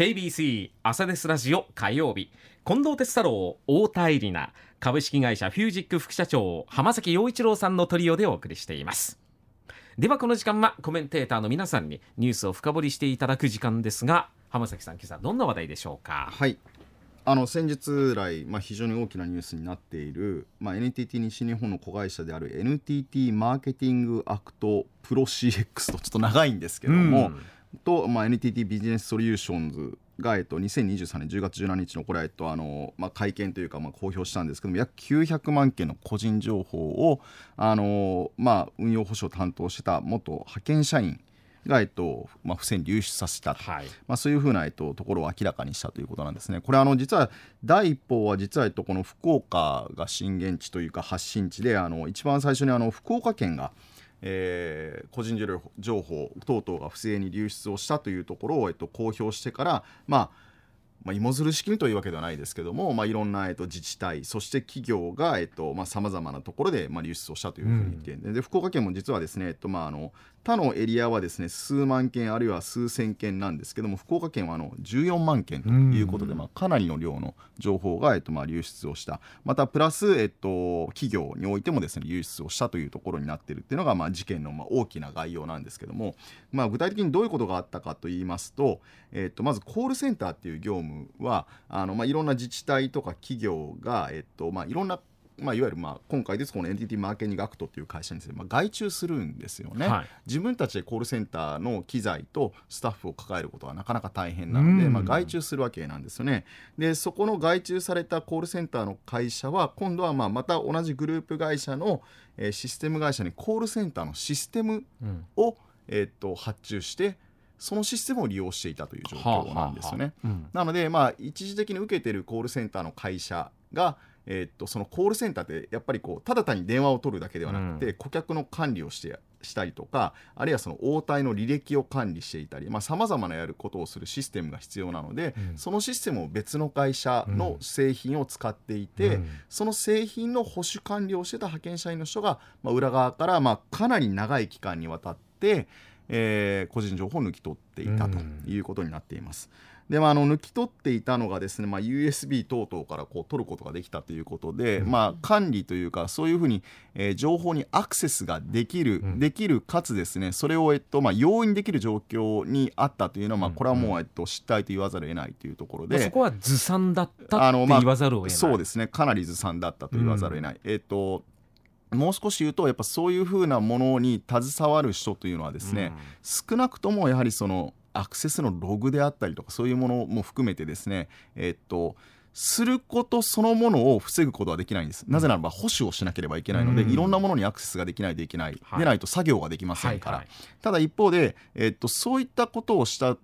KBC 朝ですラジオ火曜日。近藤哲太郎太田恵里奈。株式会社フュージック副社長浜崎陽一郎さんのトリオでお送りしています。ではこの時間はコメンテーターの皆さんにニュースを深掘りしていただく時間ですが浜崎さん今朝どんな話題でしょうか？はい。あの先日来、まあ、非常に大きなニュースになっている、まあ、NTT 西日本の子会社である NTT マーケティングアクトプロ CX とちょっと長いんですけども、うんと、まあ、NTT ビジネスソリューションズが、えっと、2023年10月17日のこれは、えっとあのまあ、会見というか、まあ、公表したんですけども約900万件の個人情報をあの、まあ、運用保証を担当してた元派遣社員が、えっとまあ、不正に流出させた、はい、まあ、そういうふうな、えっと、ところを明らかにしたということなんですね。これあの実は第一報は実は、えっと、この福岡が震源地というか発信地であの一番最初にあの福岡県がえー、個人情報等々が不正に流出をしたというところを、えっと、公表してから、まあ、まあ、芋づる式にというわけではないですけども、まあ、いろんな、えっと、自治体そして企業がさまざ、まなところで、まあ、流出をしたというふうに言って、うん、で福岡県も実はですね、えっとまあ、あの他のエリアはですね数万件あるいは数千件なんですけども福岡県はあの14万件ということで、まあ、かなりの量の情報が、えっとまあ、流出をした。またプラス、えっと、企業においてもですね流出をしたというところになっているっていうのが、まあ、事件のまあ大きな概要なんですけども、まあ、具体的にどういうことがあったかといいますと、えっと、まずコールセンターっていう業務はあの、まあ、いろんな自治体とか企業が、えっとまあ、いろんなまあ、いわゆるまあ今回ですこの NTT マーケティングアクトっていう会社にですね、まあ、外注するんですよね、はい、自分たちでコールセンターの機材とスタッフを抱えることはなかなか大変なので、まあ、外注するわけなんですよね。でそこの外注されたコールセンターの会社は今度はまあまた同じグループ会社の、えー、システム会社にコールセンターのシステムを、うん、えー、っと発注してそのシステムを利用していたという状況なんですよね。はあはあうん、なので、まあ、一時的に受けてるコールセンターの会社がえー、っとそのコールセンターってやっぱりこうただ単に電話を取るだけではなくて、うん、顧客の管理をしてしたりとかあるいはその応対の履歴を管理していたりさまざ、まなやることをするシステムが必要なので、うん、そのシステムを別の会社の製品を使っていて、うん、その製品の保守管理をしてた派遣社員の人が、まあ、裏側から、まあ、かなり長い期間にわたって、えー、個人情報を抜き取っていたということになっています。うんで、まあ、あの抜き取っていたのがですね、まあ、USB 等々からこう取ることができたということで、うん、まあ、管理というかそういうふうに、えー、情報にアクセスができる、うん、できるかつですねそれを、えっとまあ、容易にできる状況にあったというのは、まあ、これはもう、えっと、失態と言わざるを得ないというところで、そこはずさんだったと言わざるを得ない、そうですねかなりずさんだったと言わざるを得ない。うん、えっともう少し言うとやっぱそういうふうなものに携わる人というのはですね、少なくともやはりそのアクセスのログであったりとかそういうものも含めてですねえー、っとすることそのものを防ぐことはできないんです、なぜならば保守をしなければいけないので、うん、いろんなものにアクセスができないといけない、はい、でないと作業ができませんから、はいはい、ただ一方で、えー、っとそういったことをした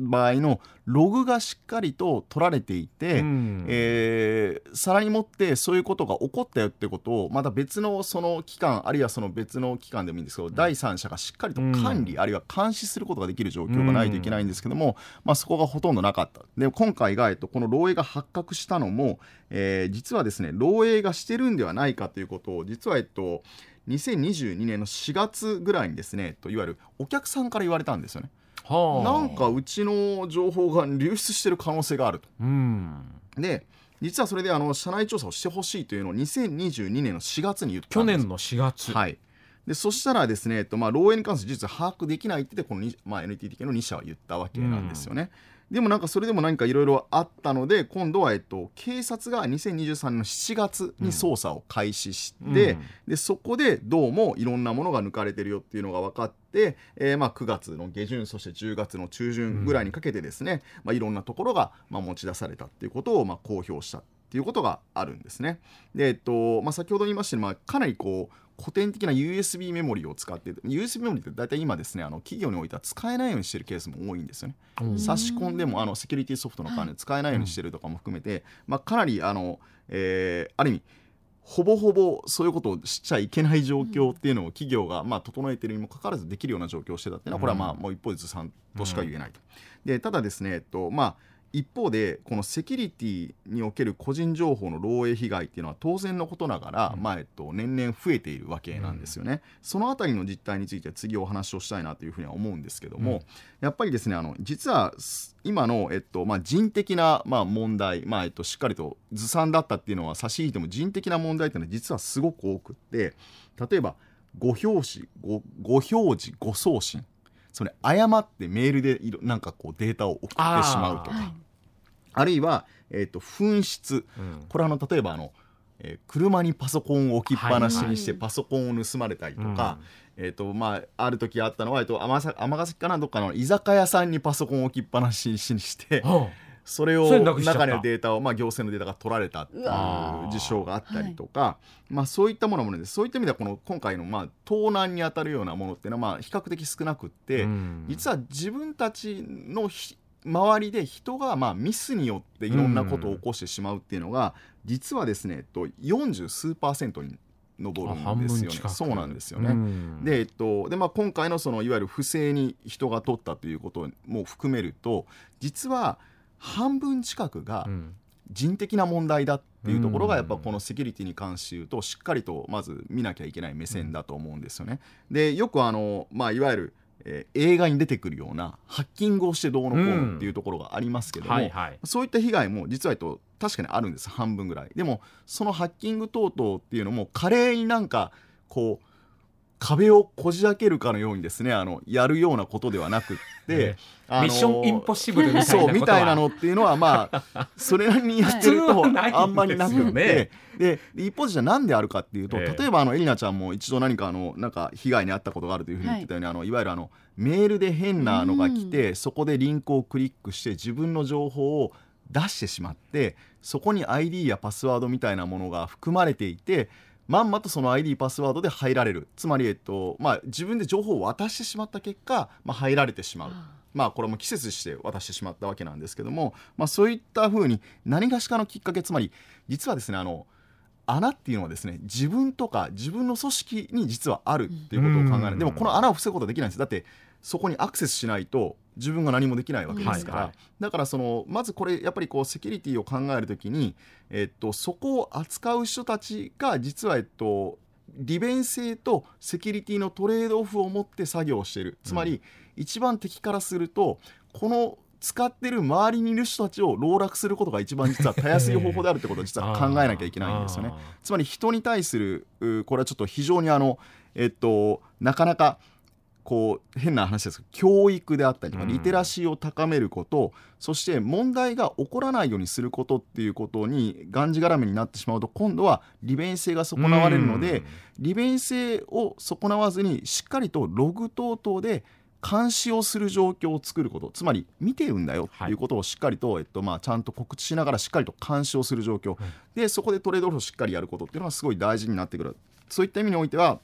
場合のログがしっかりと取られていて、うん、えー、さらにもってそういうことが起こったよってことをまた別のその機関あるいはその別の機関でもいいんですけど、うん、第三者がしっかりと管理、うん、あるいは監視することができる状況がないといけないんですけども、まあ、そこがほとんどなかった。で今回が、えっと、この漏洩が発覚したのも、えー、実はですね漏洩がしてるんではないかということを実はえっと2022年の4月ぐらいにですねといわゆるお客さんから言われたんですよね。はあ、なんかうちの情報が流出してる可能性があると。うん、で実はそれであの社内調査をしてほしいというのを2022年の4月に言った去年の4月。はい。でそしたらですね、えっとまあ、漏洩に関する事実把握できないってこの、まあ、NTT 系の2社は言ったわけなんですよね。うんでもなんかそれでも何かいろいろあったので今度はえっと警察が2023年の7月に捜査を開始して、うん、でそこでどうもいろんなものが抜かれてるよっていうのが分かって、えー、まあ9月の下旬そして10月の中旬ぐらいにかけてですね、うん、まあ、いろんなところがまあ持ち出されたっていうことをまあ公表したっていうことがあるんですね。でえっとまあ、先ほど言いましたまあ、かなりこう古典的な USB メモリを使って USB メモリって大体今ですねあの企業においては使えないようにしてるケースも多いんですよね。差し込んでもあのセキュリティソフトの関連使えないようにしてるとかも含めて、まあ、かなりあの、えー、ある意味ほぼほぼそういうことをしちゃいけない状況っていうのを企業がまあ整えているにもかかわらずできるような状況をしてたっていうのはこれはまあもう一方ずつさんとしか言えないと。でただですね、えっとまあ一方でこのセキュリティにおける個人情報の漏洩被害っていうのは当然のことながら、うん。まあえっと、年々増えているわけなんですよね、そのあたりの実態について次お話をしたいなというふうには思うんですけども、うん。やっぱりですねあの実はす今の、えっとまあ、人的な、まあ、問題、まあえっと、しっかりとずさんだったっていうのは差し引いても人的な問題っていうのは実はすごく多くって例えばご表示ごご表示ご送信それ誤ってメールでいろなんかこうデータを送ってしまうとか。はいあるいは、えー、と紛失。うん。これあの例えばあの、えー車にパソコンを置きっぱなしにしてはい。パソコンを盗まれたりとか、えーとまあ、ある時あったのは、えー、と尼崎かなどっかの居酒屋さんにパソコンを置きっぱなしにしてはそれを中のデータを、まあ、行政のデータが取られたっていう事象があったりとか、まあ、そういったものもねそういった意味ではこの今回の、まあ、盗難に当たるようなものっていうのは、まあ、比較的少なくって、うん。実は自分たちのひ周りで人がまあミスによっていろんなことを起こしてしまうっていうのが、実はですね、えっと、40数パーセントに上あるんですよね。そうなんですよね。うん。で、えっとでまあ、今回のそのいわゆる不正に人が取ったということも含めると実は半分近くがうん。人的な問題だっていうところがうんやっぱこのセキュリティに関して言うとしっかりとまず見なきゃいけない目線だと思うんですよね。でよくあの、まあ、いわゆる、えー映画に出てくるようなハッキングをしてどうのこうのっていうところがありますけども、はいはい。そういった被害も実は言うと確かにあるんです。半分ぐらい。でもそのハッキング等々っていうのも華麗になんかこう壁をこじ開けるかのようにですねあのやるようなことではなくって、ミッションインポッシブルみたいなみたいなのっていうのはまあ それなりにやってるとあんまりなくて。で一方でじゃあなんであるかっていうとええ。例えばあのエリナちゃんも一度何かあのなんか被害に遭ったことがあるというふうに言ってたように、い、あのいわゆるあのメールで変なのが来てそこでリンクをクリックして自分の情報を出してしまってそこに ID やパスワードみたいなものが含まれていてまんまとその ID パスワードで入られる。つまり、えっとまあ、自分で情報を渡してしまった結果、まあ、入られてしまう。まあこれも季節して渡してしまったわけなんですけども、まあ、そういったふうに何がしかのきっかけつまり実はですねあの穴っていうのはですね自分とか自分の組織に実はあるっていうことを考えうん。るでもこの穴を防ぐことはできないんです。だってそこにアクセスしないと自分が何もできないわけですから、だからそのまずこれやっぱりこうセキュリティを考えるときに、えっと、そこを扱う人たちが実は、えっと、利便性とセキュリティのトレードオフを持って作業をしている。つまり、一番敵からするとこの使ってる周りにいる人たちを籠絡することが一番実はたやすい方法であるってことを実は 考えなきゃいけないんですよね。つまり人に対するうこれはちょっと非常にあのえっとなかなかこう変な話ですけど教育であったりリテラシーを高めること、そして問題が起こらないようにすることっていうことにがんじがらめになってしまうと今度は利便性が損なわれるので、利便性を損なわずにしっかりとログ等々で監視をする状況を作ることつまり見てるんだよっていうことをしっかりと、えっとまあ、ちゃんと告知しながらしっかりと監視をする状況、でそこでトレードオフをしっかりやることっていうのはすごい大事になってくる。そういった意味においては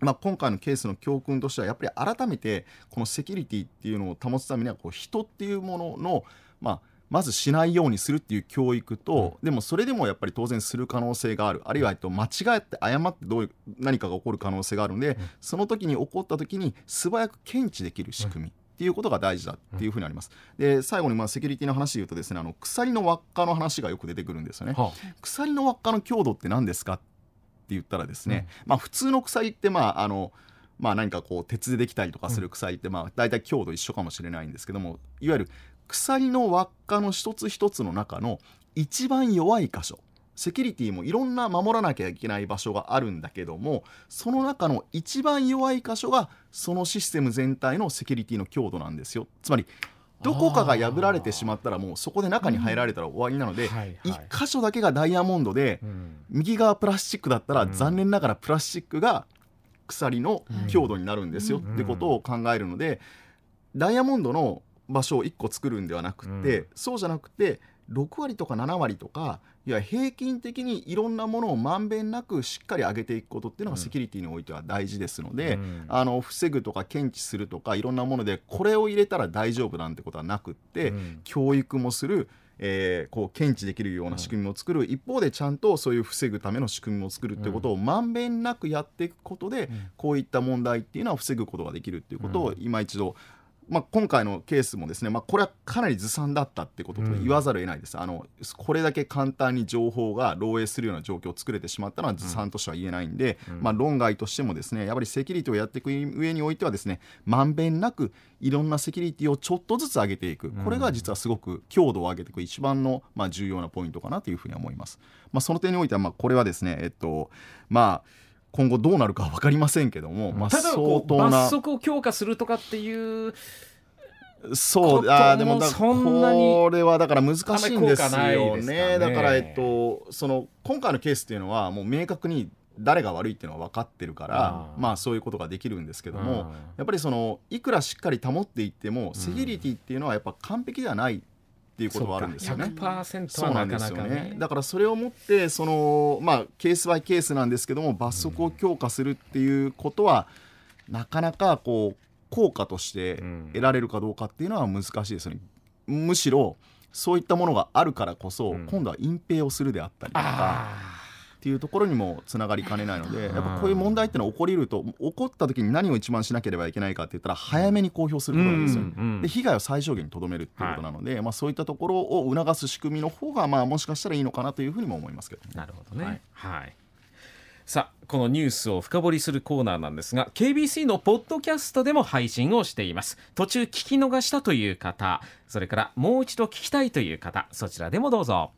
まあ、今回のケースの教訓としてはやっぱり改めてこのセキュリティっていうのを保つためにはこう人っていうものの、まあ、まずしないようにするっていう教育と、でもそれでもやっぱり当然する可能性があるあるいはと間違って誤ってどういう何かが起こる可能性があるので、その時に起こった時に素早く検知できる仕組み、っていうことが大事だっていうふうにあります。で最後にまあセキュリティの話で言うとですねあの鎖の輪っかの話がよく出てくるんですよね。は鎖の輪っかの強度って何ですかって言ったらですね、まあ普通の鎖ってまああのまあ何かこう鉄でできたりとかする鎖ってまあ大体強度一緒かもしれないんですけどもいわゆる鎖の輪っかの一つ一つの中の一番弱い箇所セキュリティもいろんな守らなきゃいけない場所があるんだけどもその中の一番弱い箇所がそのシステム全体のセキュリティの強度なんですよ。つまりどこかが破られてしまったらもうそこで中に入られたら終わりなので、はいはい。一箇所だけがダイヤモンドで、うん。右側プラスチックだったら、うん。残念ながらプラスチックが鎖の強度になるんですよ、うん。ってことを考えるのでダイヤモンドの場所を1個作るんではなくって、うん。そうじゃなくて6割とか7割とかいや平均的にいろんなものをまんべんなくしっかり上げていくことっていうのがうん。セキュリティにおいては大事ですので、うん。あの防ぐとか検知するとかいろんなものでこれを入れたら大丈夫なんてことはなくって、うん。教育もする、えーこう検知できるような仕組みを作る、一方でちゃんとそういう防ぐための仕組みも作るっていうことをまんべんなくやっていくことで、ん。こういった問題っていうのは防ぐことができるっていうことをうん。今一度まあ、今回のケースもですね、まあ、これはかなりずさんだったってことと言わざるを得ないです、あのこれだけ簡単に情報が漏洩するような状況を作れてしまったのはずさんとしては言えないんで、まあ、論外としてもですねやっぱりセキュリティをやっていく上においてはですねまんべんなくいろんなセキュリティをちょっとずつ上げていく。これが実はすごく強度を上げていく一番の、まあ、重要なポイントかなというふうに思います。まあ、その点においては、まあ、これはですね、えっとまあ今後どうなるか分かりませんけども、まあ、ただ相当な罰則を強化するとかっていうそうあでもだこれはだから難しいんですよね、ね、だからえっとその今回のケースっていうのはもう明確に誰が悪いっていうのは分かってるからまあそういうことができるんですけどもやっぱりそのいくらしっかり保っていってもセキュリティっていうのはやっぱ完璧ではないっていうことはあるんですよね。そうなんですよね。だからそれをもってそのまあケースバイケースなんですけども罰則を強化するっていうことは、なかなかこう効果として得られるかどうかっていうのは難しいですよね。むしろそういったものがあるからこそ、今度は隠蔽をするであったりとか。っていうところにもつながりかねないのでやっぱこういう問題っていうのは起こりると起こった時に何を一番しなければいけないかって言ったら早めに公表することなんですよ、で被害を最小限にとどめるっていうことなので、はい、まあ、そういったところを促す仕組みの方がまあもしかしたらいいのかなというふうにも思いますけど、なるほどね、はい、はい。さあこのニュースを深掘りするコーナーなんですが KBC のポッドキャストでも配信をしています。途中聞き逃したという方それからもう一度聞きたいという方そちらでもどうぞ